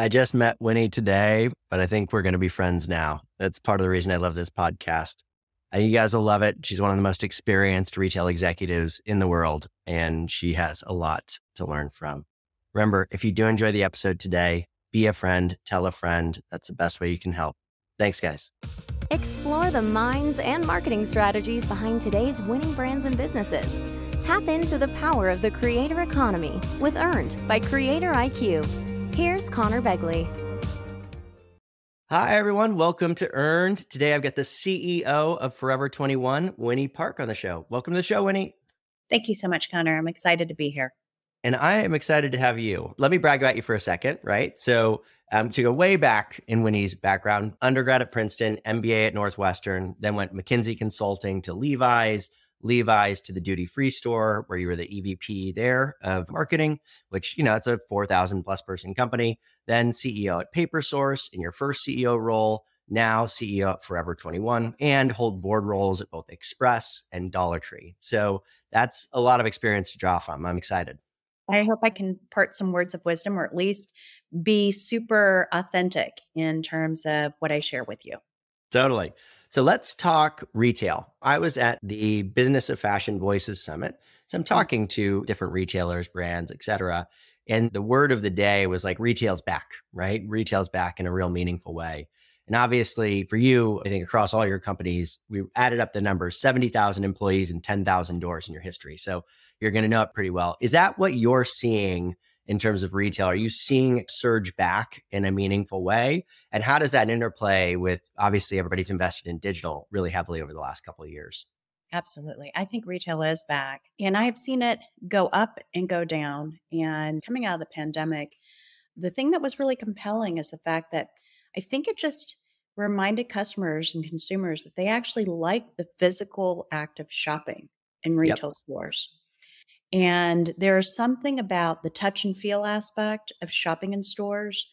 I just met Winnie today, but I think we're going to be friends now. That's part of the reason I love this podcast. And you guys will love it. She's one of the most experienced retail executives in the world, and she has a lot to learn from. Remember, if you do enjoy the episode today, be a friend, tell a friend. That's the best way you can help. Thanks, guys. Explore the minds and marketing strategies behind today's winning brands and businesses. Tap into the power of the creator economy with Earned by Creator IQ. Here's Connor Begley. Hi, everyone. Welcome to Earned. Today I've got the CEO of Forever 21, Winnie Park, on the show. Welcome to the show, Winnie. Thank you so much, Connor. I'm excited to be here. And I am excited to have you. Let me brag about you for a second, right? So, um, to go way back in Winnie's background, undergrad at Princeton, MBA at Northwestern, then went McKinsey Consulting to Levi's, Levi's to the duty free store where you were the EVP there of marketing, which, you know, it's a 4,000 plus person company. Then CEO at PaperSource in your first CEO role, now CEO at Forever 21 and hold board roles at both Express and Dollar Tree. So that's a lot of experience to draw from. I'm excited. I hope I can part some words of wisdom or at least be super authentic in terms of what I share with you. Totally. So let's talk retail. I was at the Business of Fashion Voices Summit. So I'm mm. talking to different retailers, brands, et cetera. And the word of the day was like retail's back, right? Retail's back in a real meaningful way. And obviously, for you, I think across all your companies, we added up the numbers 70,000 employees and 10,000 doors in your history. So you're going to know it pretty well. Is that what you're seeing in terms of retail? Are you seeing surge back in a meaningful way? And how does that interplay with obviously everybody's invested in digital really heavily over the last couple of years? Absolutely. I think retail is back. And I've seen it go up and go down. And coming out of the pandemic, the thing that was really compelling is the fact that I think it just reminded customers and consumers that they actually like the physical act of shopping in retail yep. stores. And there's something about the touch and feel aspect of shopping in stores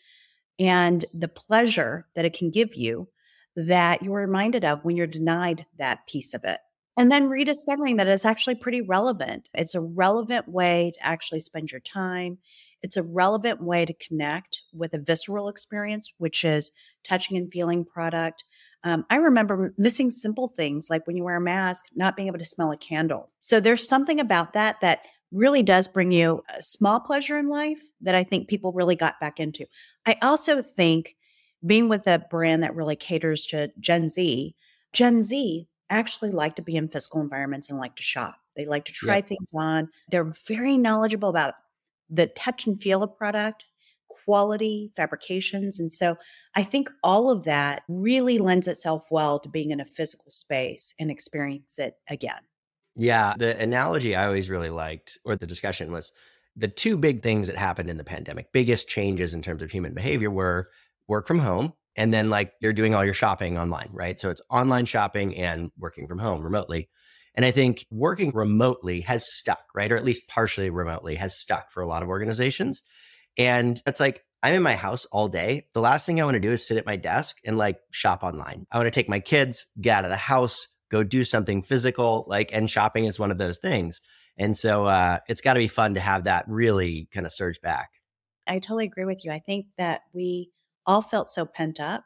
and the pleasure that it can give you that you're reminded of when you're denied that piece of it. And then rediscovering that it's actually pretty relevant. It's a relevant way to actually spend your time. It's a relevant way to connect with a visceral experience, which is touching and feeling product. Um, I remember missing simple things like when you wear a mask, not being able to smell a candle. So there's something about that that really does bring you a small pleasure in life that I think people really got back into. I also think being with a brand that really caters to Gen Z, Gen Z actually like to be in physical environments and like to shop. They like to try things on. They're very knowledgeable about the touch and feel of product, quality, fabrications. And so I think all of that really lends itself well to being in a physical space and experience it again. Yeah. The analogy I always really liked, or the discussion was the two big things that happened in the pandemic, biggest changes in terms of human behavior were work from home. And then, like, you're doing all your shopping online, right? So it's online shopping and working from home remotely. And I think working remotely has stuck, right? Or at least partially remotely has stuck for a lot of organizations. And it's like, I'm in my house all day. The last thing I want to do is sit at my desk and like shop online. I want to take my kids, get out of the house, go do something physical, like, and shopping is one of those things. And so uh, it's got to be fun to have that really kind of surge back. I totally agree with you. I think that we all felt so pent up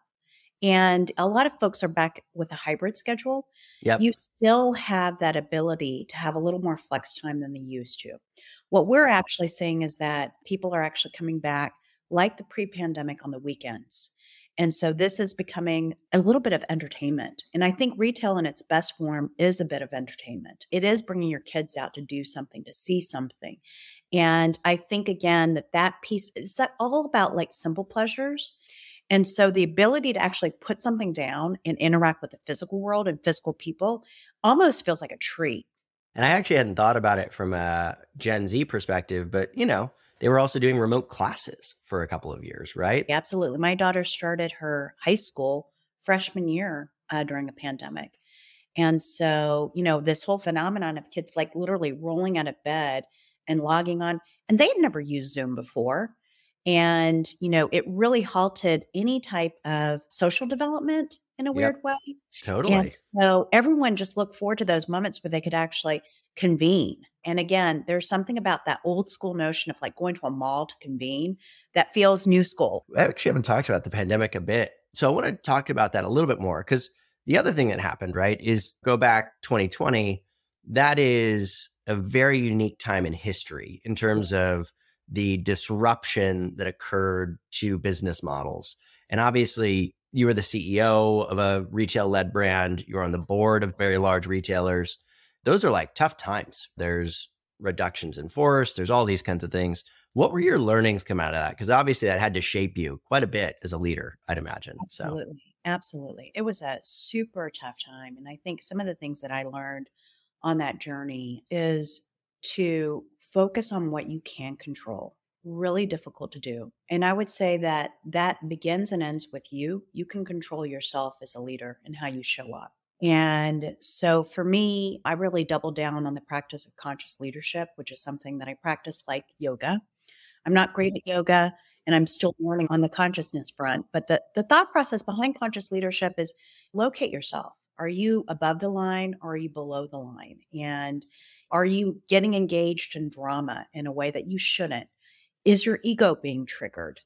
and a lot of folks are back with a hybrid schedule. Yep. You still have that ability to have a little more flex time than they used to. What we're actually seeing is that people are actually coming back like the pre pandemic on the weekends. And so this is becoming a little bit of entertainment. And I think retail in its best form is a bit of entertainment. It is bringing your kids out to do something, to see something. And I think again that that piece is that all about like simple pleasures and so the ability to actually put something down and interact with the physical world and physical people almost feels like a treat. And I actually hadn't thought about it from a Gen Z perspective, but you know, they were also doing remote classes for a couple of years, right? Absolutely. My daughter started her high school freshman year uh, during a pandemic. And so, you know, this whole phenomenon of kids like literally rolling out of bed and logging on, and they'd never used Zoom before. And, you know, it really halted any type of social development in a weird yep. way. Totally. And so everyone just looked forward to those moments where they could actually convene. And again, there's something about that old school notion of like going to a mall to convene that feels new school. I actually haven't talked about the pandemic a bit. So I want to talk about that a little bit more because the other thing that happened, right, is go back 2020. That is a very unique time in history in terms of the disruption that occurred to business models. And obviously, you were the CEO of a retail led brand, you're on the board of very large retailers. Those are like tough times. There's reductions in force, there's all these kinds of things. What were your learnings come out of that? Because obviously that had to shape you quite a bit as a leader, I'd imagine. Absolutely. So. Absolutely. It was a super tough time. And I think some of the things that I learned on that journey is to focus on what you can control. Really difficult to do. And I would say that that begins and ends with you. You can control yourself as a leader and how you show up. And so for me, I really doubled down on the practice of conscious leadership, which is something that I practice like yoga. I'm not great at yoga and I'm still learning on the consciousness front. But the, the thought process behind conscious leadership is locate yourself. Are you above the line or are you below the line? And are you getting engaged in drama in a way that you shouldn't? Is your ego being triggered?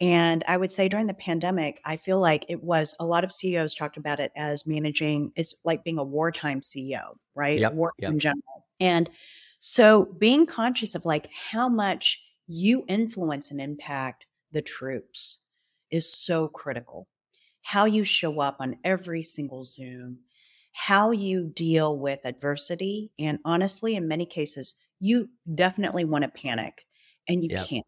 And I would say during the pandemic, I feel like it was a lot of CEOs talked about it as managing, it's like being a wartime CEO, right? Yep, War yep. in general. And so being conscious of like how much you influence and impact the troops is so critical. How you show up on every single Zoom, how you deal with adversity. And honestly, in many cases, you definitely want to panic and you yep. can't.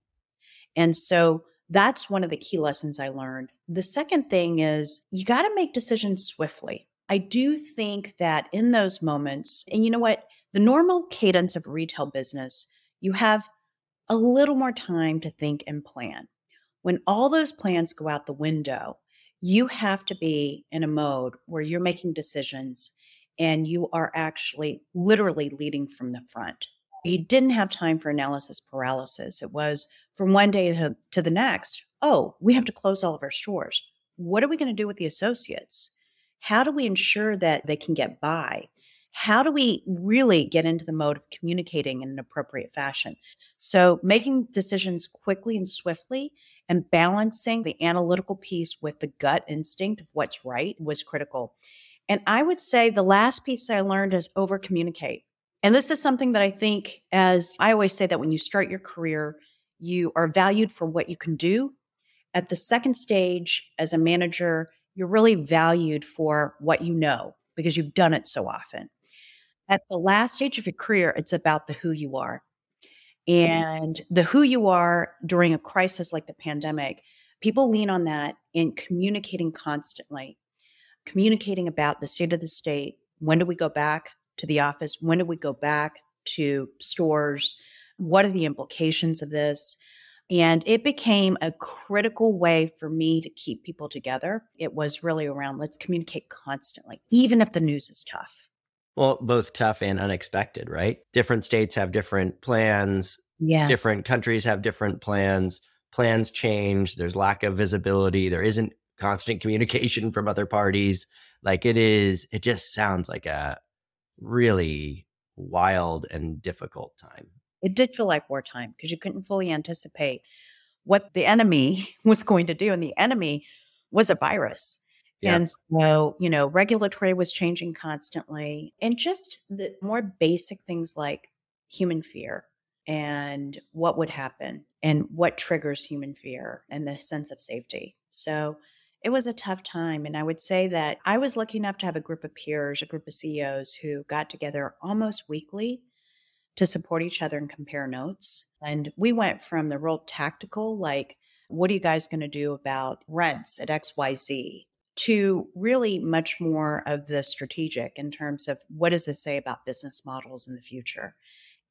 And so that's one of the key lessons I learned. The second thing is you got to make decisions swiftly. I do think that in those moments, and you know what? The normal cadence of retail business, you have a little more time to think and plan. When all those plans go out the window, you have to be in a mode where you're making decisions and you are actually literally leading from the front. You didn't have time for analysis paralysis. It was from one day to, to the next. Oh, we have to close all of our stores. What are we going to do with the associates? How do we ensure that they can get by? how do we really get into the mode of communicating in an appropriate fashion? So, making decisions quickly and swiftly and balancing the analytical piece with the gut instinct of what's right was critical. And I would say the last piece I learned is over communicate. And this is something that I think, as I always say, that when you start your career, you are valued for what you can do. At the second stage, as a manager, you're really valued for what you know because you've done it so often at the last stage of your career, it's about the who you are. Mm-hmm. And the who you are during a crisis like the pandemic, people lean on that in communicating constantly, communicating about the state of the state. When do we go back to the office? When do we go back to stores? What are the implications of this? And it became a critical way for me to keep people together. It was really around let's communicate constantly, even if the news is tough. Well, both tough and unexpected, right? Different states have different plans. Yes. Different countries have different plans. Plans change. There's lack of visibility. There isn't constant communication from other parties. Like it is, it just sounds like a really wild and difficult time. It did feel like wartime because you couldn't fully anticipate what the enemy was going to do. And the enemy was a virus. Yeah. And so, you know, regulatory was changing constantly and just the more basic things like human fear and what would happen and what triggers human fear and the sense of safety. So it was a tough time. And I would say that I was lucky enough to have a group of peers, a group of CEOs who got together almost weekly to support each other and compare notes. And we went from the real tactical, like, what are you guys going to do about rents at XYZ? To really much more of the strategic in terms of what does this say about business models in the future.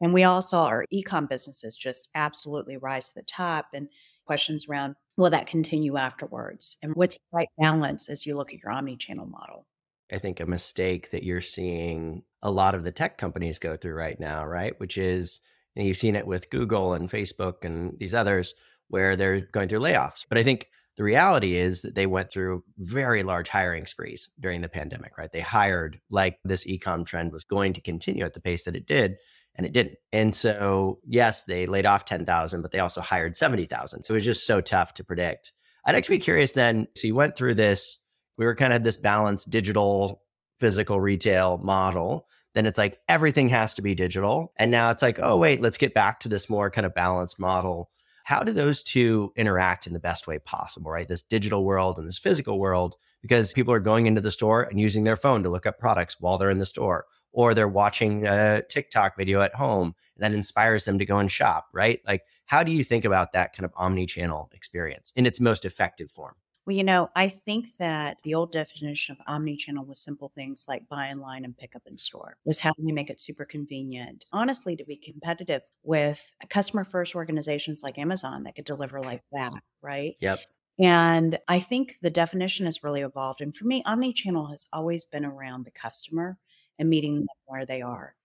And we all saw our ecom businesses just absolutely rise to the top and questions around will that continue afterwards? And what's the right balance as you look at your omni channel model? I think a mistake that you're seeing a lot of the tech companies go through right now, right? Which is, know, you've seen it with Google and Facebook and these others where they're going through layoffs. But I think the reality is that they went through very large hiring sprees during the pandemic, right? They hired like this ecom trend was going to continue at the pace that it did, and it didn't. And so, yes, they laid off 10,000, but they also hired 70,000. So it was just so tough to predict. I'd actually be curious then. So you went through this, we were kind of this balanced digital, physical retail model. Then it's like everything has to be digital. And now it's like, oh, wait, let's get back to this more kind of balanced model how do those two interact in the best way possible, right? This digital world and this physical world, because people are going into the store and using their phone to look up products while they're in the store, or they're watching a TikTok video at home that inspires them to go and shop, right? Like, how do you think about that kind of omni channel experience in its most effective form? Well, you know, I think that the old definition of omni-channel was simple things like buy online and pick up in store. Was how do we make it super convenient? Honestly, to be competitive with customer first organizations like Amazon that could deliver like that, right? Yep. And I think the definition has really evolved. And for me, omni-channel has always been around the customer and meeting them where they are.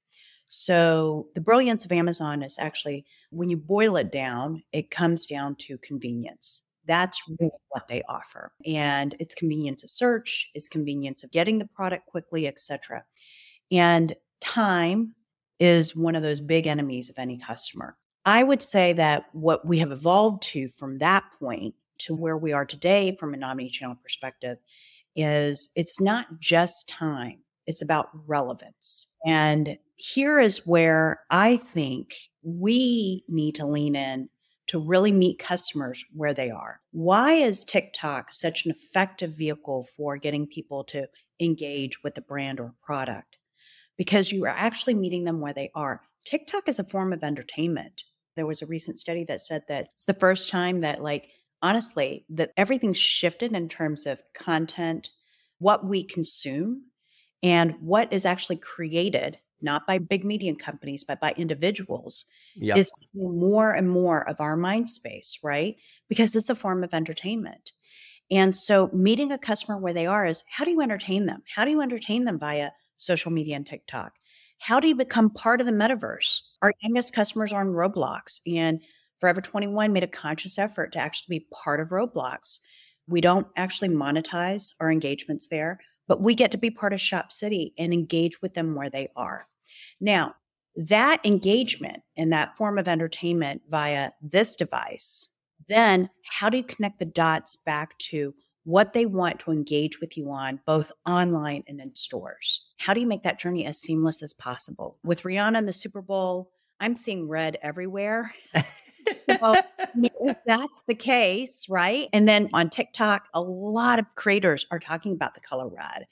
So the brilliance of Amazon is actually when you boil it down, it comes down to convenience that's really what they offer. And it's convenience of search, it's convenience of getting the product quickly, etc. And time is one of those big enemies of any customer. I would say that what we have evolved to from that point to where we are today from an omni-channel perspective is it's not just time, it's about relevance. And here is where I think we need to lean in to really meet customers where they are. Why is TikTok such an effective vehicle for getting people to engage with the brand or product? Because you are actually meeting them where they are. TikTok is a form of entertainment. There was a recent study that said that it's the first time that, like, honestly, that everything's shifted in terms of content, what we consume, and what is actually created not by big media companies, but by individuals, yep. is more and more of our mind space, right? Because it's a form of entertainment. And so meeting a customer where they are is how do you entertain them? How do you entertain them via social media and TikTok? How do you become part of the metaverse? Our youngest customers are on Roblox, and Forever 21 made a conscious effort to actually be part of Roblox. We don't actually monetize our engagements there, but we get to be part of Shop City and engage with them where they are. Now, that engagement and that form of entertainment via this device, then how do you connect the dots back to what they want to engage with you on, both online and in stores? How do you make that journey as seamless as possible? With Rihanna and the Super Bowl, I'm seeing red everywhere. well, if that's the case, right? And then on TikTok, a lot of creators are talking about the color red.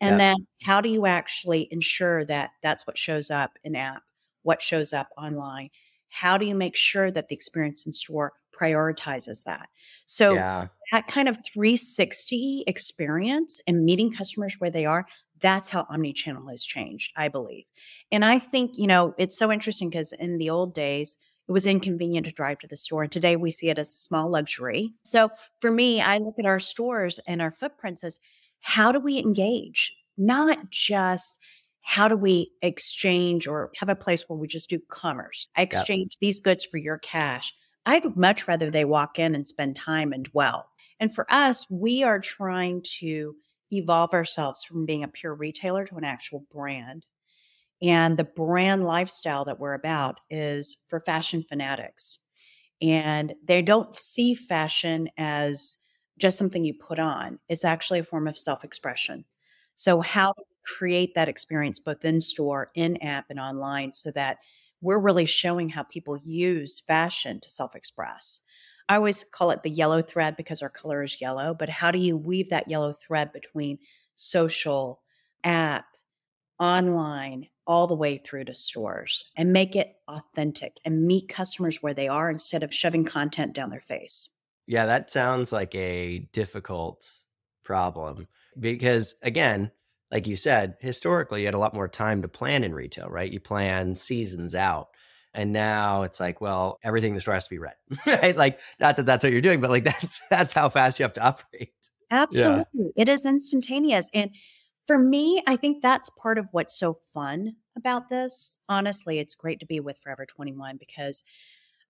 And then how do you actually ensure that that's what shows up in app, what shows up online? How do you make sure that the experience in store prioritizes that? So yeah. that kind of 360 experience and meeting customers where they are, that's how omni-channel has changed, I believe. And I think, you know, it's so interesting because in the old days, it was inconvenient to drive to the store. And today we see it as a small luxury. So for me, I look at our stores and our footprints as how do we engage? Not just how do we exchange or have a place where we just do commerce? I exchange these goods for your cash. I'd much rather they walk in and spend time and dwell. And for us, we are trying to evolve ourselves from being a pure retailer to an actual brand. And the brand lifestyle that we're about is for fashion fanatics. And they don't see fashion as just something you put on. It's actually a form of self expression. So, how to create that experience both in store, in app, and online so that we're really showing how people use fashion to self express. I always call it the yellow thread because our color is yellow, but how do you weave that yellow thread between social, app, online, all the way through to stores and make it authentic and meet customers where they are instead of shoving content down their face? Yeah, that sounds like a difficult problem because, again, like you said, historically, you had a lot more time to plan in retail, right? You plan seasons out. And now it's like, well, everything in the store has to be red, right? Like, not that that's what you're doing, but like that's that's how fast you have to operate. Absolutely, yeah. it is instantaneous. And for me, I think that's part of what's so fun about this. Honestly, it's great to be with Forever 21 because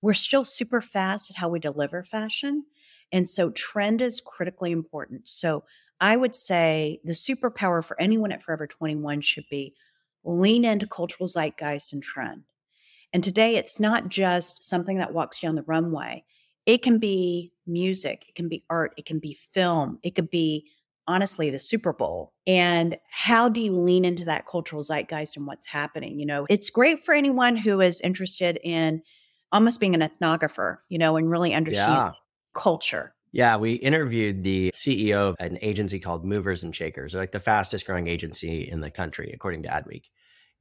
we're still super fast at how we deliver fashion. And so trend is critically important. So I would say the superpower for anyone at Forever 21 should be lean into cultural zeitgeist and trend. And today it's not just something that walks down the runway. It can be music, it can be art, it can be film, it could be honestly the Super Bowl. And how do you lean into that cultural zeitgeist and what's happening? You know, it's great for anyone who is interested in almost being an ethnographer, you know, and really understanding yeah. culture. Yeah, we interviewed the CEO of an agency called Movers and Shakers, They're like the fastest growing agency in the country, according to Adweek.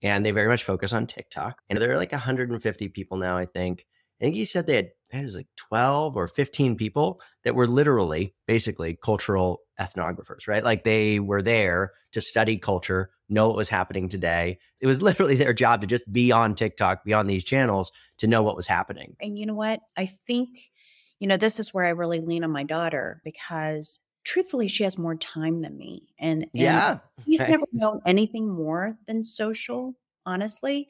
And they very much focus on TikTok. And there are like 150 people now, I think. I think he said they had it was like 12 or 15 people that were literally basically cultural ethnographers, right? Like they were there to study culture, know what was happening today. It was literally their job to just be on TikTok, be on these channels to know what was happening. And you know what? I think, you know, this is where I really lean on my daughter because truthfully, she has more time than me. And, and yeah, he's never known anything more than social, honestly.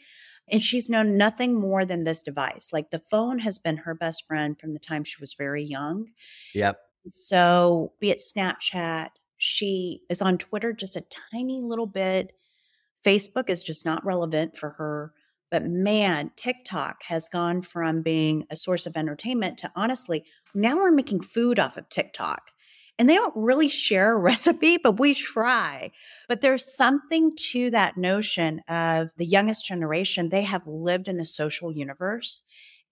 And she's known nothing more than this device. Like the phone has been her best friend from the time she was very young. Yep. So, be it Snapchat, she is on Twitter just a tiny little bit. Facebook is just not relevant for her. But man, TikTok has gone from being a source of entertainment to honestly, now we're making food off of TikTok and they don't really share a recipe, but we try. But there's something to that notion of the youngest generation, they have lived in a social universe.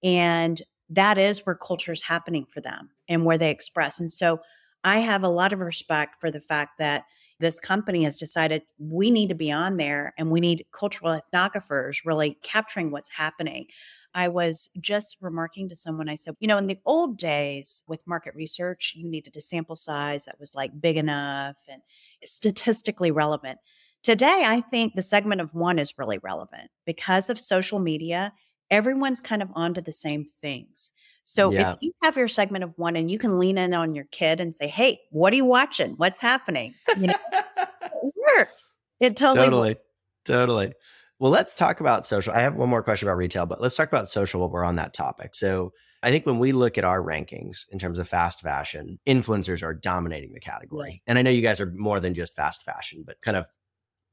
And that is where culture is happening for them and where they express. And so I have a lot of respect for the fact that this company has decided we need to be on there and we need cultural ethnographers really capturing what's happening. I was just remarking to someone, I said, you know, in the old days with market research, you needed a sample size that was like big enough and statistically relevant. Today, I think the segment of one is really relevant because of social media. Everyone's kind of onto the same things. So yeah. if you have your segment of one and you can lean in on your kid and say, Hey, what are you watching? What's happening? You know, it works. It totally Totally. Works. Totally. Well, let's talk about social. I have one more question about retail, but let's talk about social while we're on that topic. So, I think when we look at our rankings in terms of fast fashion, influencers are dominating the category. Yes. And I know you guys are more than just fast fashion, but kind of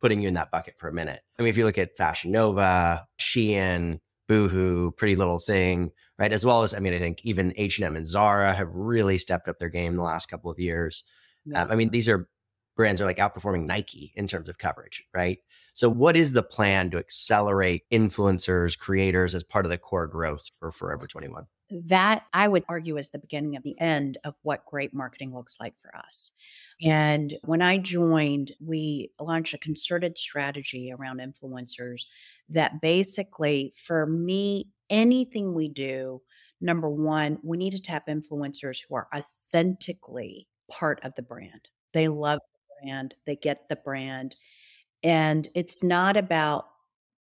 putting you in that bucket for a minute. I mean, if you look at Fashion Nova, Shein, Boohoo, Pretty Little Thing, right? As well as, I mean, I think even H&M and Zara have really stepped up their game in the last couple of years. Yes. Um, I mean, these are brands are like outperforming Nike in terms of coverage, right? So, what is the plan to accelerate influencers, creators as part of the core growth for Forever 21? That I would argue is the beginning of the end of what great marketing looks like for us. Mm-hmm. And when I joined, we launched a concerted strategy around influencers that basically, for me, anything we do, number one, we need to tap influencers who are authentically part of the brand. They love brand, they get the brand. And it's not about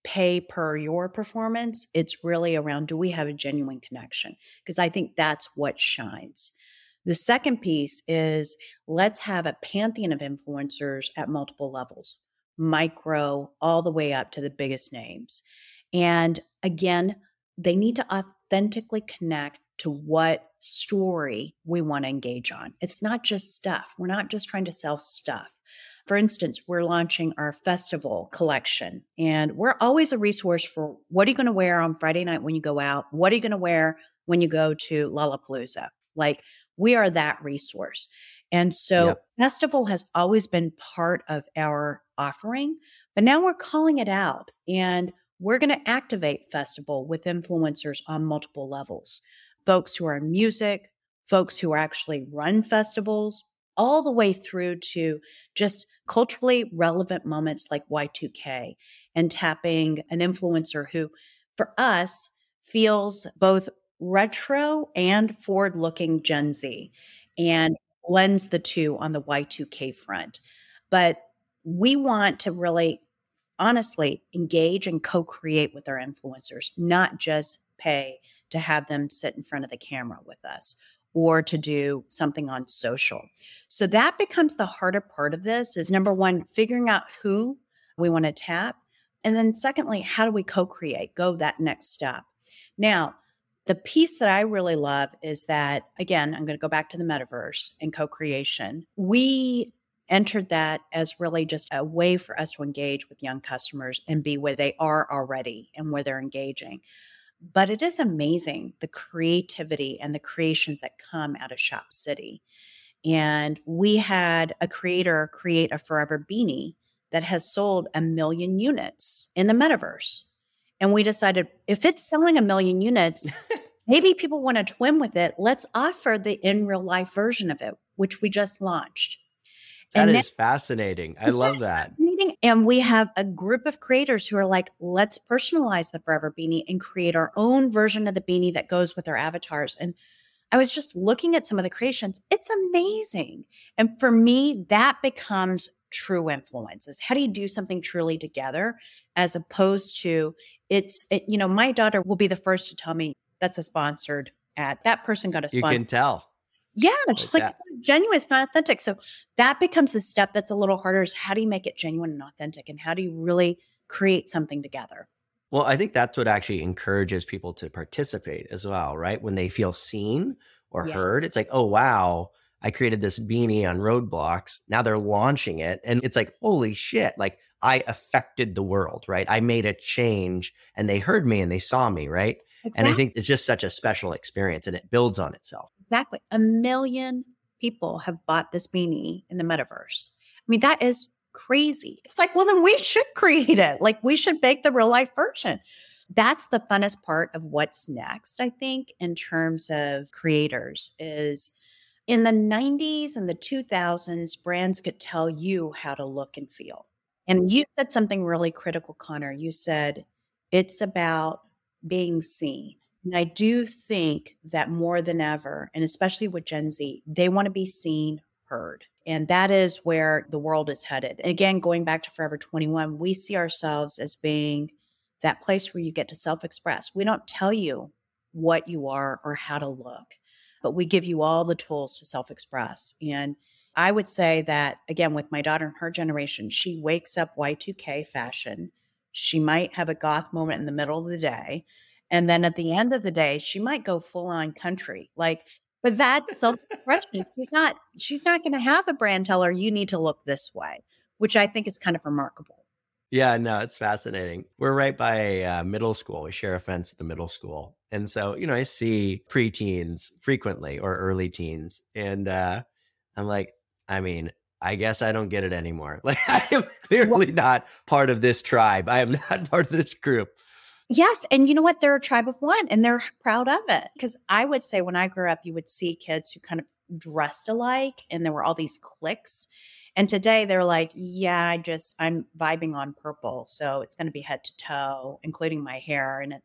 pay per your performance. It's really around do we have a genuine connection? Because I think that's what shines. The second piece is let's have a pantheon of influencers at multiple levels, micro all the way up to the biggest names. And again, they need to authentically connect to what story we want to engage on. It's not just stuff. We're not just trying to sell stuff. For instance, we're launching our festival collection, and we're always a resource for what are you going to wear on Friday night when you go out? What are you going to wear when you go to Lollapalooza? Like, we are that resource. And so, yep. festival has always been part of our offering, but now we're calling it out and we're going to activate festival with influencers on multiple levels folks who are in music, folks who actually run festivals, all the way through to just culturally relevant moments like Y2K and tapping an influencer who, for us, feels both retro and forward looking Gen Z and blends the two on the Y2K front. But we want to really honestly engage and co create with our influencers, not just pay to have them sit in front of the camera with us or to do something on social. So that becomes the harder part of this is number one, figuring out who we want to tap. And then secondly, how do we co-create, go that next step? Now, The piece that I really love is that, again, I'm going to go back to the metaverse and co creation. We entered that as really just a way for us to engage with young customers and be where they are already and where they're engaging. But it is amazing the creativity and the creations that come out of Shop City. And we had a creator create a forever beanie that has sold a million units in the metaverse. And we decided if it's selling a million units, maybe people want to twin with it. Let's offer the in real life version of it, which we just launched. That and is then, fascinating. I love that. And we have a group of creators who are like, let's personalize the Forever Beanie and create our own version of the beanie that goes with our avatars. And I was just looking at some of the creations. It's amazing. And for me, that becomes true influence is how do you do something truly together as opposed to it's it, you know my daughter will be the first to tell me that's a sponsored ad that person got a sponsor you can tell yeah just like, like genuine it's not authentic so that becomes a step that's a little harder is how do you make it genuine and authentic and how do you really create something together well, I think that's what actually encourages people to participate as well, right? When they feel seen or yeah. heard, it's like, oh, wow, I created this beanie on Roblox. Now they're launching it. And it's like, holy shit, like I affected the world, right? I made a change and they heard me and they saw me, right? Exactly. And I think it's just such a special experience and it builds on itself. Exactly. A million people have bought this beanie in the metaverse. I mean, that is crazy. It's like, well, then we should create it. Like we should make the real life version. That's the funnest part of what's next, I think, in terms of creators is in the 90s and the 2000s, brands could tell you how to look and feel. And you said something really critical, Connor. You said it's about being seen. And I do think that more than ever, and especially with Gen Z, they want to be seen, heard. And that is where the world is headed. And again, going back to Forever 21, we see ourselves as being that place where you get to self express. We don't tell you what you are or how to look, but we give you all the tools to self express. And I would say that, again, with my daughter and her generation, she wakes up Y2K fashion. She might have a goth moment in the middle of the day. And then at the end of the day, she might go full on country. Like but that's self-expression. she's not she's not going to have a brand tell her you need to look this way, which I think is kind of remarkable. Yeah, no, it's fascinating. We're right by a uh, middle school. We share a fence at the middle school. And so, you know, I see preteens frequently or early teens. And uh, I'm like, I mean, I guess I don't get it anymore. Like, I am clearly not part of this tribe. I am not part of this group. Yes. And you know what? They're a tribe of one and they're proud of it. Because I would say when I grew up, you would see kids who kind of dressed alike and there were all these cliques. And today they're like, yeah, I just, I'm vibing on purple. So it's going to be head to toe, including my hair. And it,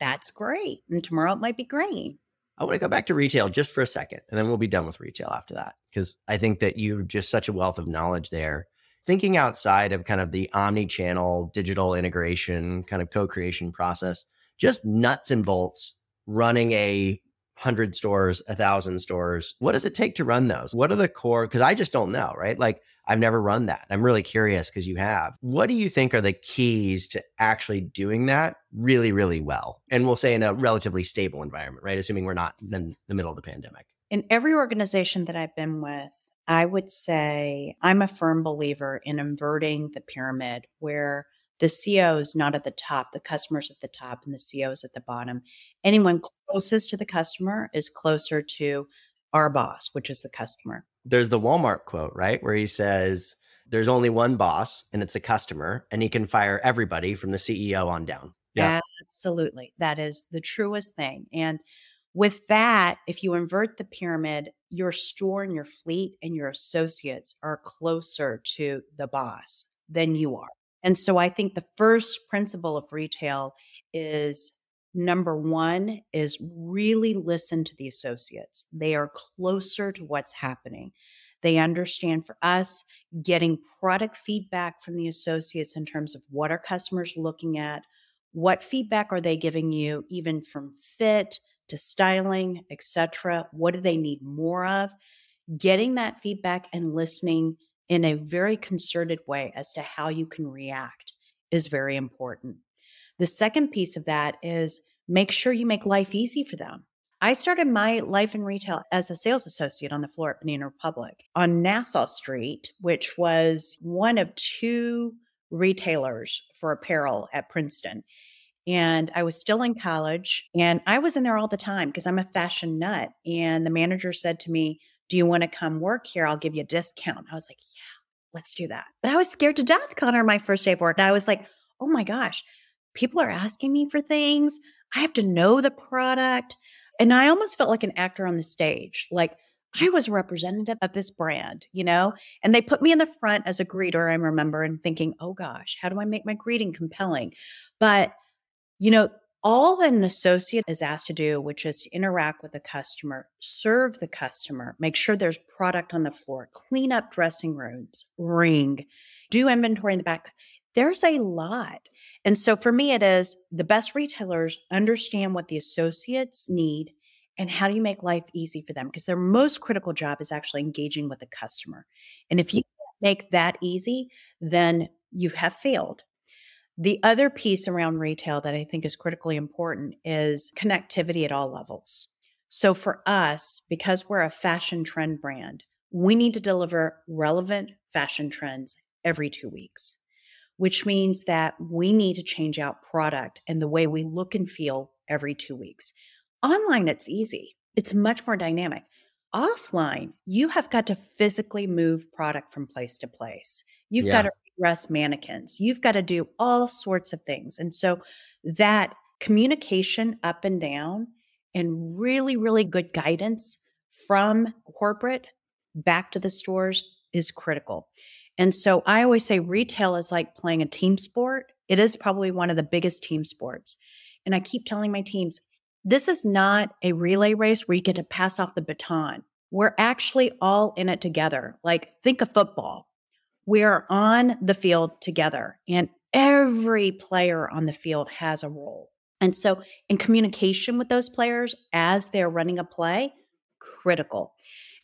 that's great. And tomorrow it might be green. I want to go back to retail just for a second, and then we'll be done with retail after that. Because I think that you're just such a wealth of knowledge there thinking outside of kind of the omni-channel digital integration kind of co-creation process, just nuts and bolts running a hundred stores, a thousand stores. What does it take to run those? What are the core? Because I just don't know, right? Like I've never run that. I'm really curious because you have. What do you think are the keys to actually doing that really, really well? And we'll say in a relatively stable environment, right? Assuming we're not in the middle of the pandemic. In every organization that I've been with, I would say I'm a firm believer in inverting the pyramid where the CEO is not at the top, the customer's at the top, and the CEO is at the bottom. Anyone closest to the customer is closer to our boss, which is the customer. There's the Walmart quote, right? Where he says, There's only one boss, and it's a customer, and he can fire everybody from the CEO on down. Yeah. Absolutely. That is the truest thing. And with that, if you invert the pyramid, your store and your fleet and your associates are closer to the boss than you are. And so I think the first principle of retail is number one is really listen to the associates. They are closer to what's happening. They understand for us getting product feedback from the associates in terms of what are customers looking at, what feedback are they giving you, even from fit to styling, etc. What do they need more of? Getting that feedback and listening in a very concerted way as to how you can react is very important. The second piece of that is make sure you make life easy for them. I started my life in retail as a sales associate on the floor at Banana Republic on Nassau Street, which was one of two retailers for apparel at Princeton. And I was still in college and I was in there all the time because I'm a fashion nut. And the manager said to me, Do you want to come work here? I'll give you a discount. I was like, Yeah, let's do that. But I was scared to death, Connor, my first day of work. I was like, Oh my gosh, people are asking me for things. I have to know the product. And I almost felt like an actor on the stage. Like I was a representative of this brand, you know? And they put me in the front as a greeter, I remember, and thinking, oh gosh, how do I make my greeting compelling? But, you know, all that an associate is asked to do, which is to interact with the customer, serve the customer, make sure there's product on the floor, clean up dressing rooms, ring, do inventory in the back. There's a lot. And so for me, it is the best retailers understand what the associates need and how do you make life easy for them? Because their most critical job is actually engaging with the customer. And if you make that easy, then you have failed. The other piece around retail that I think is critically important is connectivity at all levels. So for us, because we're a fashion trend brand, we need to deliver relevant fashion trends every two weeks which means that we need to change out product and the way we look and feel every two weeks. Online, it's easy, it's much more dynamic. Offline, you have got to physically move product from place to place. You've yeah. got to dress mannequins. You've got to do all sorts of things. And so that communication up and down and really, really good guidance from corporate back to the stores is critical. And so I always say retail is like playing a team sport. It is probably one of the biggest team sports. And I keep telling my teams, this is not a relay race where you get to pass off the baton. We're actually all in it together. Like, think of football. We're on the field together, and every player on the field has a role. And so, in communication with those players as they're running a play, critical.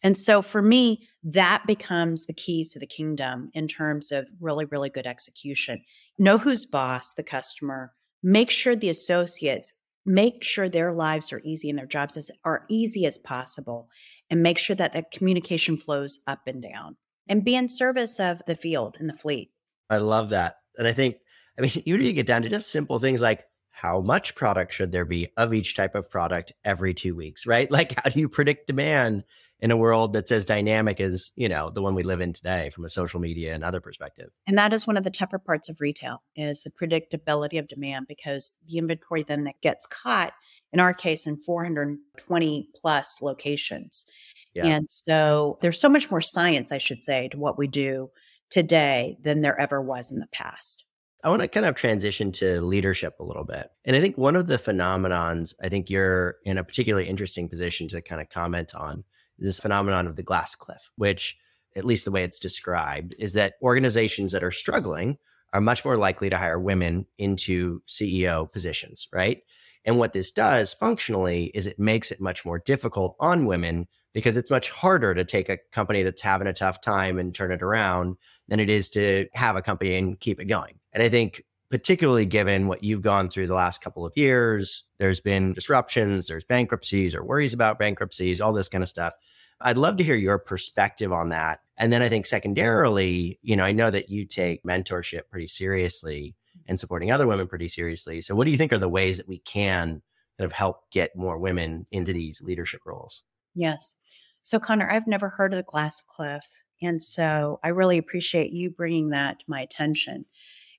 And so for me, that becomes the keys to the kingdom in terms of really, really good execution. Know who's boss, the customer, make sure the associates make sure their lives are easy and their jobs as, are easy as possible and make sure that the communication flows up and down and be in service of the field and the fleet. I love that. And I think, I mean, you you get down to just simple things like how much product should there be of each type of product every two weeks, right? Like, how do you predict demand in a world that's as dynamic as, you know, the one we live in today from a social media and other perspective? And that is one of the tougher parts of retail is the predictability of demand because the inventory then that gets caught, in our case, in 420 plus locations. Yeah. And so there's so much more science, I should say, to what we do today than there ever was in the past. I want to kind of transition to leadership a little bit. And I think one of the phenomenons, I think you're in a particularly interesting position to kind of comment on is this phenomenon of the glass cliff, which, at least the way it's described, is that organizations that are struggling are much more likely to hire women into CEO positions, right? And what this does functionally is it makes it much more difficult on women because it's much harder to take a company that's having a tough time and turn it around than it is to have a company and keep it going. And I think particularly given what you've gone through the last couple of years, there's been disruptions, there's bankruptcies or worries about bankruptcies, all this kind of stuff. I'd love to hear your perspective on that. And then I think secondarily, you know, I know that you take mentorship pretty seriously and supporting other women pretty seriously. So what do you think are the ways that we can kind of help get more women into these leadership roles? Yes. So Connor, I've never heard of the glass cliff. And so I really appreciate you bringing that to my attention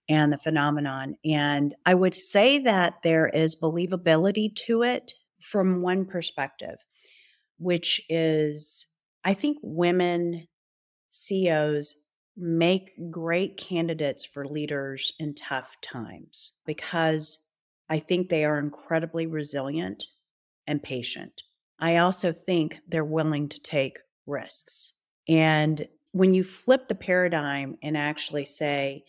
and the phenomenon. And I would say that there is believability to it from one perspective, which is I think women CEOs make great candidates for leaders in tough times because I think they are incredibly resilient and patient. I also think they're willing to take risks. And when you flip the paradigm and actually say,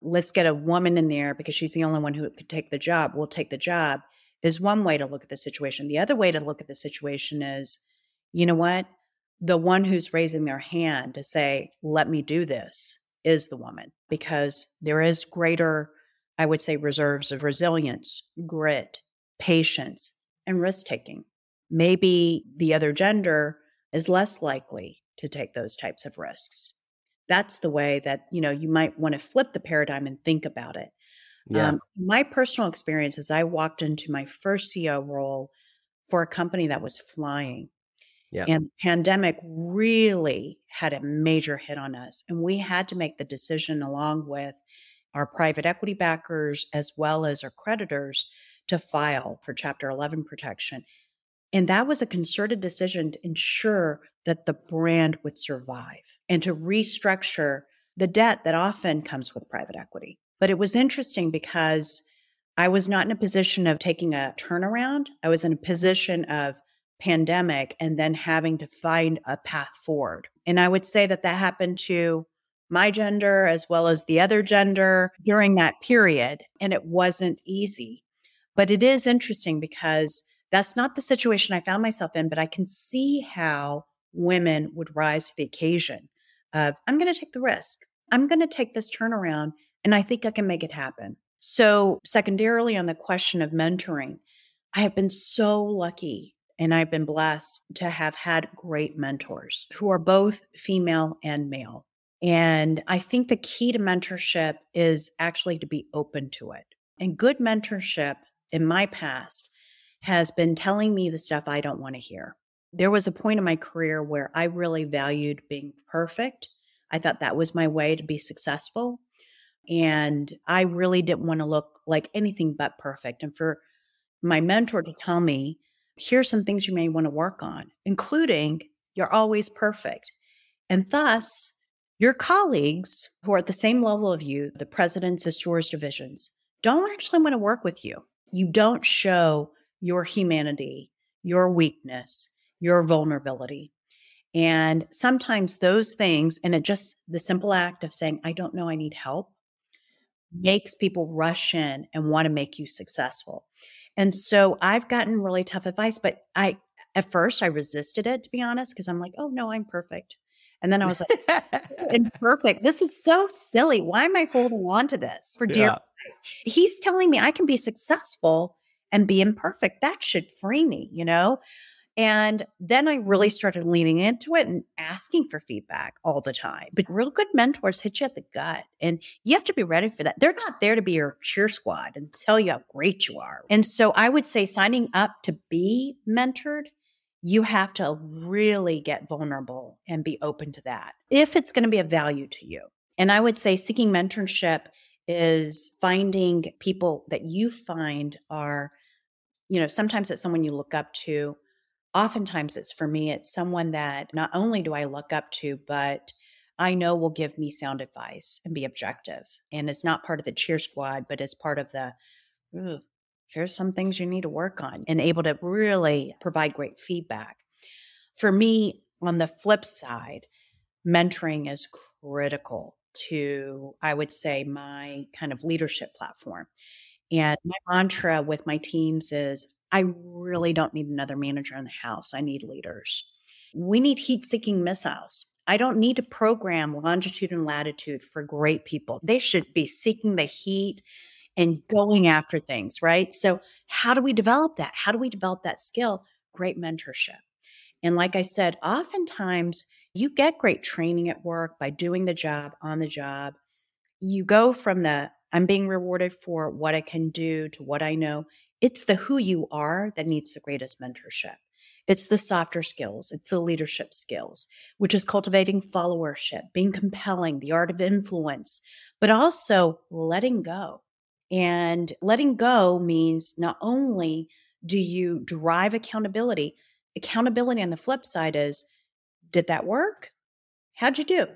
let's get a woman in there because she's the only one who could take the job, we'll take the job, is one way to look at the situation. The other way to look at the situation is, you know what? The one who's raising their hand to say, let me do this is the woman because there is greater, I would say, reserves of resilience, grit, patience, and risk taking. Maybe the other gender is less likely to take those types of risks. That's the way that, you know, you might want to flip the paradigm and think about it. Yeah. Um, my personal experience is I walked into my first CEO role for a company that was flying. Yeah. And pandemic really had a major hit on us. And we had to make the decision along with our private equity backers as well as our creditors to file for chapter 11 protection. And that was a concerted decision to ensure that the brand would survive and to restructure the debt that often comes with private equity. But it was interesting because I was not in a position of taking a turnaround. I was in a position of pandemic and then having to find a path forward. And I would say that that happened to my gender as well as the other gender during that period. And it wasn't easy. But it is interesting because that's not the situation I found myself in, but I can see how women would rise to the occasion of, I'm going to take the risk. I'm going to take this turnaround and I think I can make it happen. So, secondarily, on the question of mentoring, I have been so lucky and I've been blessed to have had great mentors who are both female and male. And I think the key to mentorship is actually to be open to it. And good mentorship in my past has been telling me the stuff I don't want to hear. There was a point in my career where I really valued being perfect. I thought that was my way to be successful. And I really didn't want to look like anything but perfect. And for my mentor to tell me, here's some things you may want to work on, including you're always perfect. And thus, your colleagues who are at the same level of you, the presidents of stores divisions, don't actually want to work with you. You don't show your humanity, your weakness, your vulnerability. And sometimes those things, and it just the simple act of saying, I don't know, I need help, makes people rush in and want to make you successful. And so I've gotten really tough advice, but I, at first, I resisted it to be honest, because I'm like, oh no, I'm perfect. And then I was like, imperfect. This is so silly. Why am I holding on to this for dear? Yeah. He's telling me I can be successful and be imperfect. That should free me, you know? And then I really started leaning into it and asking for feedback all the time. But real good mentors hit you at the gut, and you have to be ready for that. They're not there to be your cheer squad and tell you how great you are. And so I would say signing up to be mentored, you have to really get vulnerable and be open to that if it's going to be of value to you. And I would say seeking mentorship is finding people that you find are, you know, sometimes it's someone you look up to oftentimes it's for me, it's someone that not only do I look up to, but I know will give me sound advice and be objective. And it's not part of the cheer squad, but it's part of the, here's some things you need to work on and able to really provide great feedback. For me, on the flip side, mentoring is critical to, I would say, my kind of leadership platform. And my mantra with my teams is I really don't need another manager in the house. I need leaders. We need heat seeking missiles. I don't need to program longitude and latitude for great people. They should be seeking the heat and going after things, right? So, how do we develop that? How do we develop that skill? Great mentorship. And like I said, oftentimes you get great training at work by doing the job on the job. You go from the I'm being rewarded for what I can do to what I know it's the who you are that needs the greatest mentorship. It's the softer skills, it's the leadership skills, which is cultivating followership, being compelling, the art of influence, but also letting go. And letting go means not only do you drive accountability, accountability on the flip side is did that work? How'd you do?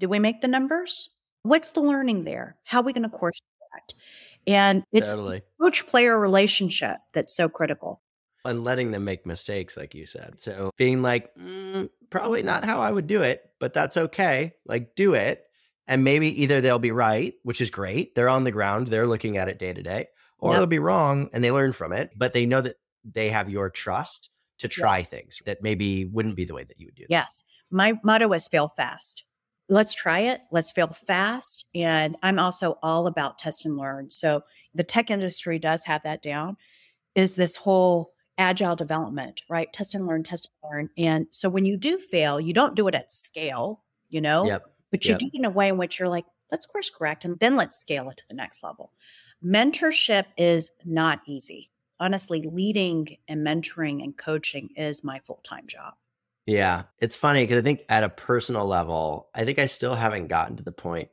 Did we make the numbers? What's the learning there? How are we going to course correct? And it's totally. coach player relationship that's so critical. And letting them make mistakes, like you said. So being like, mm, probably not how I would do it, but that's okay. Like, do it. And maybe either they'll be right, which is great. They're on the ground, they're looking at it day to day, or they'll be wrong and they learn from it, but they know that they have your trust to try Yes. things that maybe wouldn't be the way that you would do. them. Yes. My motto is fail fast. Let's try it. Let's fail fast. And I'm also all about test and learn. So the tech industry does have that down. is this whole agile development, right? Test and learn, test and learn. And so when you do fail, you don't do it at scale, you know, Yep. but you Yep. do it in a way in which you're like, let's course correct and then let's scale it to the next level. Mentorship is not easy. Honestly, leading and mentoring and coaching is my full time job. Yeah. It's funny because I think at a personal level, I think I still haven't gotten to the point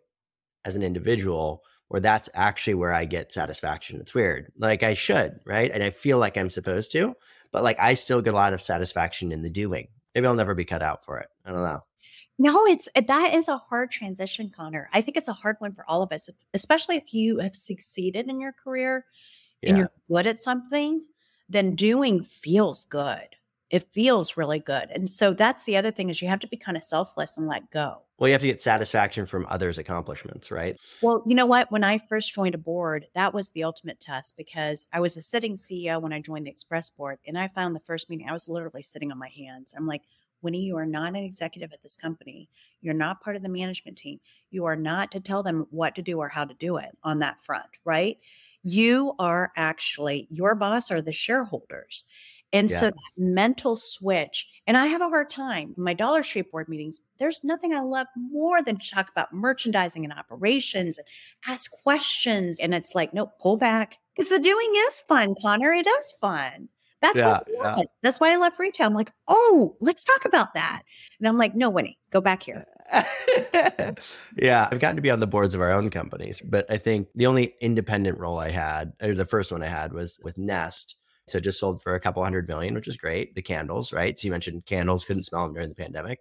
as an individual where that's actually where I get satisfaction. It's weird. Like I should, right? And I feel like I'm supposed to, but like I still get a lot of satisfaction in the doing. Maybe I'll never be cut out for it. I don't know. No, it's eh, that is a hard transition, Conor. I think it's a hard one for all of us, especially if you have succeeded in your career and you're good at something, then doing feels good. It feels really good. And so that's the other thing is you have to be kind of selfless and let go. Well, you have to get satisfaction from others' accomplishments, right? Well, you know what? When I first joined a board, that was the ultimate test because I was a sitting CEO when I joined the Express board. And I found the first meeting, I was literally sitting on my hands. I'm like, Winnie, you are not an executive at this company. You're not part of the management team. You are not to tell them what to do or how to do it on that front, right? You are actually, your boss are the shareholders. And Yeah. so that mental switch, and I have a hard time. My Dollar Tree board meetings, there's nothing I love more than to talk about merchandising and operations and ask questions. And it's like, no, pull back. Because the doing is fun, Conor. It is fun. That's Yeah, what I yeah. That's why I love retail. I'm like, oh, let's talk about that. And I'm like, no, Winnie, go back here. yeah, I've gotten to be on the boards of our own companies, but I think the only independent role I had, or the first one I had, was with Nest. So just sold for a couple hundred million, which is great. The candles, right? So you mentioned candles, couldn't smell them during the pandemic.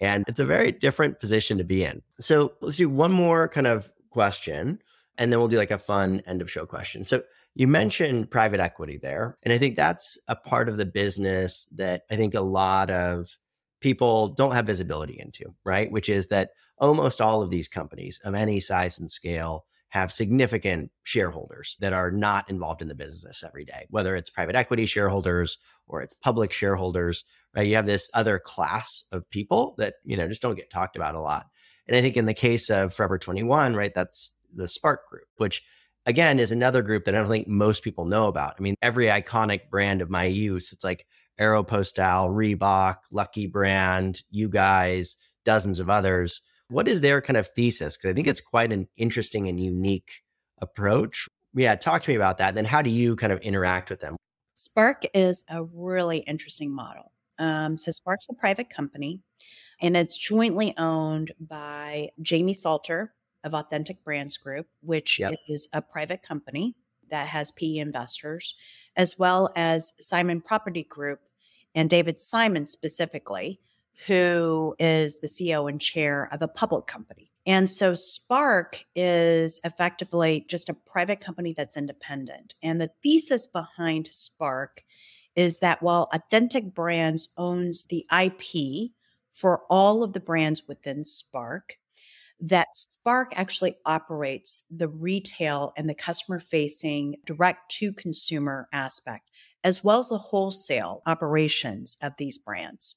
And it's a very different position to be in. So let's do one more kind of question, and then we'll do like a fun end of show question. So you mentioned private equity there. And I think that's a part of the business that I think a lot of people don't have visibility into, right? Which is that almost all of these companies of any size and scale have significant shareholders that are not involved in the business every day, whether it's private equity shareholders or it's public shareholders, right? You have this other class of people that, you know, just don't get talked about a lot. And I think in the case of Forever 21, right, that's the SPARC Group, which again is another group that I don't think most people know about. I mean, every iconic brand of my youth, it's like Aeropostale, Reebok, Lucky Brand, you guys, dozens of others. What is their kind of thesis? Because I think it's quite an interesting and unique approach. Yeah, talk to me about that. Then how do you kind of interact with them? SPARC is a really interesting model. Um, so SPARC's a private company, and it's jointly owned by Jamie Salter of Authentic Brands Group, which Yep. is a private company that has PE investors, as well as Simon Property Group and David Simon specifically, who is the CEO and chair of a public company. And so SPARC is effectively just a private company that's independent. And the thesis behind SPARC is that while Authentic Brands owns the IP for all of the brands within SPARC, that SPARC actually operates the retail and the customer facing direct to consumer aspect, as well as the wholesale operations of these brands.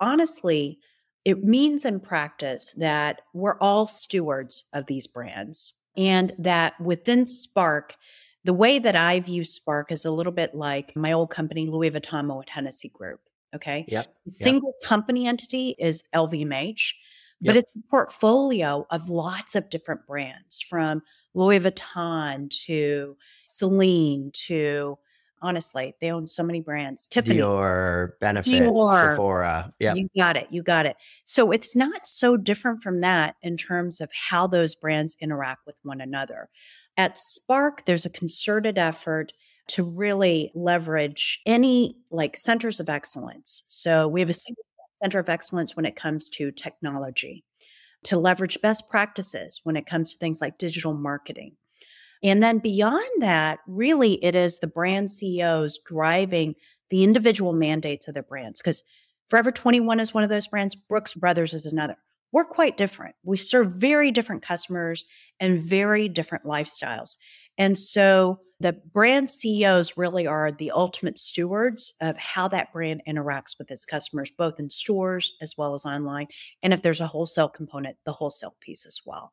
Honestly, it means in practice that we're all stewards of these brands and that within SPARC, the way that I view SPARC is a little bit like my old company, Louis Vuitton Moet Hennessy Group. Okay. Yep. The single company entity is LVMH, but Yep. it's a portfolio of lots of different brands from Louis Vuitton to Celine to honestly, they own so many brands. Tiffany. Dior, Benefit, Dior. Sephora. Yeah. You got it. You got it. So it's not so different from that in terms of how those brands interact with one another. At SPARC, there's a concerted effort to really leverage any like centers of excellence. So we have a mm-hmm. center of excellence when it comes to technology, to leverage best practices when it comes to things like digital marketing. And then beyond that, really it is the brand CEOs driving the individual mandates of their brands. Because Forever 21 is one of those brands, Brooks Brothers is another. We're quite different. We serve very different customers and very different lifestyles. And so the brand CEOs really are the ultimate stewards of how that brand interacts with its customers, both in stores as well as online. And if there's a wholesale component, the wholesale piece as well.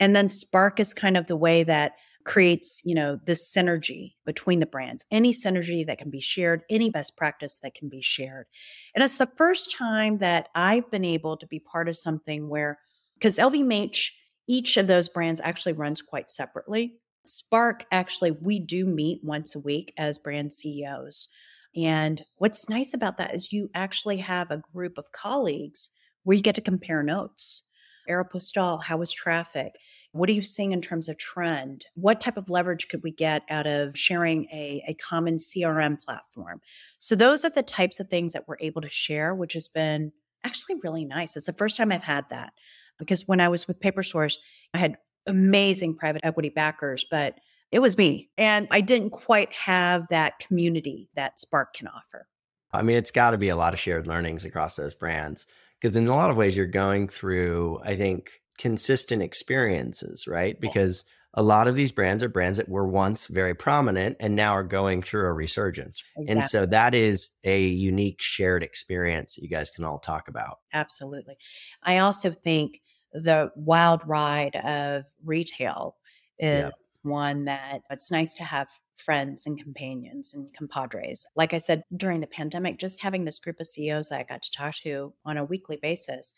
And then SPARC is kind of the way that creates, you know, this synergy between the brands, any synergy that can be shared, any best practice that can be shared. And it's the first time that I've been able to be part of something where, because LVMH, each of those brands actually runs quite separately. SPARC, actually, we do meet once a week as brand CEOs. And what's nice about that is you actually have a group of colleagues where you get to compare notes. Aeropostale, how was traffic? What are you seeing in terms of trend? What type of leverage could we get out of sharing a, a common CRM platform? So, those are the types of things that we're able to share, which has been actually really nice. It's the first time I've had that because when I was with PaperSource, I had amazing private equity backers, but it was me. And I didn't quite have that community that SPARC can offer. I mean, it's got to be a lot of shared learnings across those brands because in a lot of ways you're going through, I think, consistent experiences, right? Because yes. a lot of these brands are brands that were once very prominent and now are going through a resurgence. Exactly. And so that is a unique shared experience that you guys can all talk about. Absolutely. I also think the wild ride of retail is yeah. one that it's nice to have friends and companions and compadres. Like I said, during the pandemic, just having this group of CEOs that I got to talk to on a weekly basis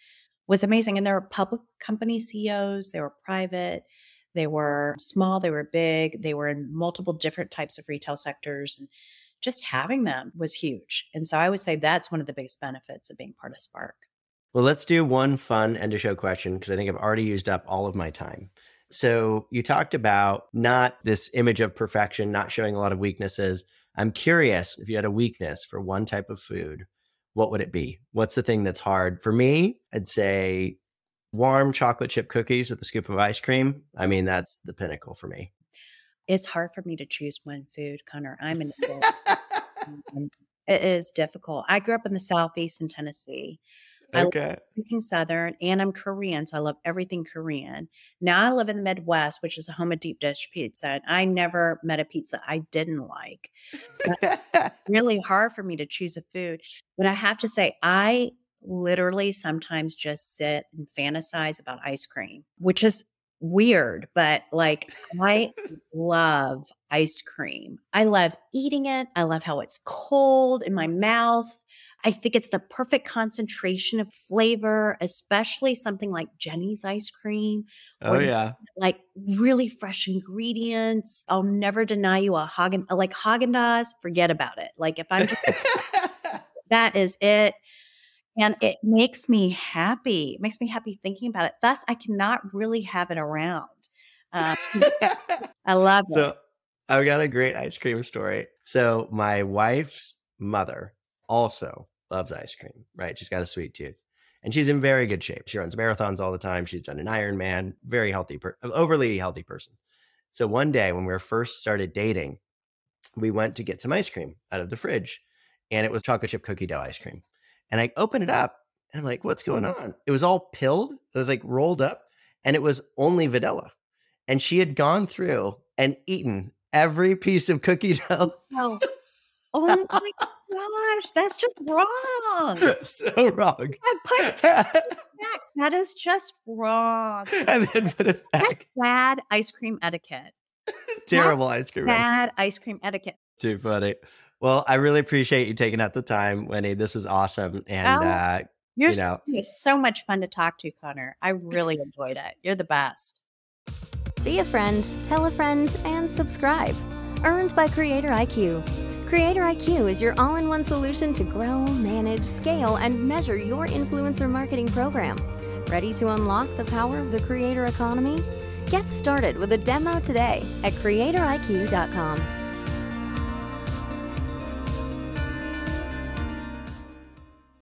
was amazing. And there were public company CEOs, they were private, they were small, they were big, they were in multiple different types of retail sectors. And just having them was huge. And so I would say that's one of the biggest benefits of being part of SPARC. Well, let's do one fun end of show question because I think I've already used up all of my time. So you talked about not this image of perfection, not showing a lot of weaknesses. I'm curious if you had a weakness for one type of food, what would it be? What's the thing that's hard? For me, I'd say warm chocolate chip cookies with a scoop of ice cream. I mean, that's the pinnacle for me. It's hard for me to choose one food, Conor. I'm an um, it is difficult. I grew up in the southeast in Tennessee. Okay. I love everything Southern and I'm Korean, so I love everything Korean. Now I live in the Midwest, which is a home of deep dish pizza. And I never met a pizza I didn't like. really hard for me to choose a food. But I have to say, I literally sometimes just sit and fantasize about ice cream, which is weird, but like I love ice cream. I love eating it. I love how it's cold in my mouth. I think it's the perfect concentration of flavor, especially something like Jeni's ice cream. Oh yeah. Like really fresh ingredients. I'll never deny you a Hagen like Haagen Dazs, forget about it. Like if I'm just that is it. And it makes me happy. It makes me happy thinking about it. Thus, I cannot really have it around. Um, I love it. So I've got a great ice cream story. So my wife's mother also loves ice cream, right? She's got a sweet tooth and she's in very good shape. She runs marathons all the time. She's done an Ironman, very healthy, per- overly healthy person. So one day when we were first started dating, we went to get some ice cream out of the fridge and it was chocolate chip cookie dough ice cream. And I opened it up and I'm like, what's going on? It was all pilled. It was like rolled up and it was only vanilla. And she had gone through and eaten every piece of cookie dough. Oh, oh my gosh, that's just wrong. so wrong. that is just wrong. And then put it back. That's bad ice cream etiquette. Terrible ice cream. Bad ice cream etiquette. Too funny. Well, I really appreciate you taking out the time, Winnie. This is awesome. And oh, uh, you're you know, so, so much fun to talk to, Conor. I really enjoyed it. You're the best. Be a friend, tell a friend, and subscribe. Earned by CreatorIQ. CreatorIQ is your all in one solution to grow, manage, scale, and measure your influencer marketing program. Ready to unlock the power of the creator economy? Get started with a demo today at creatoriq.com.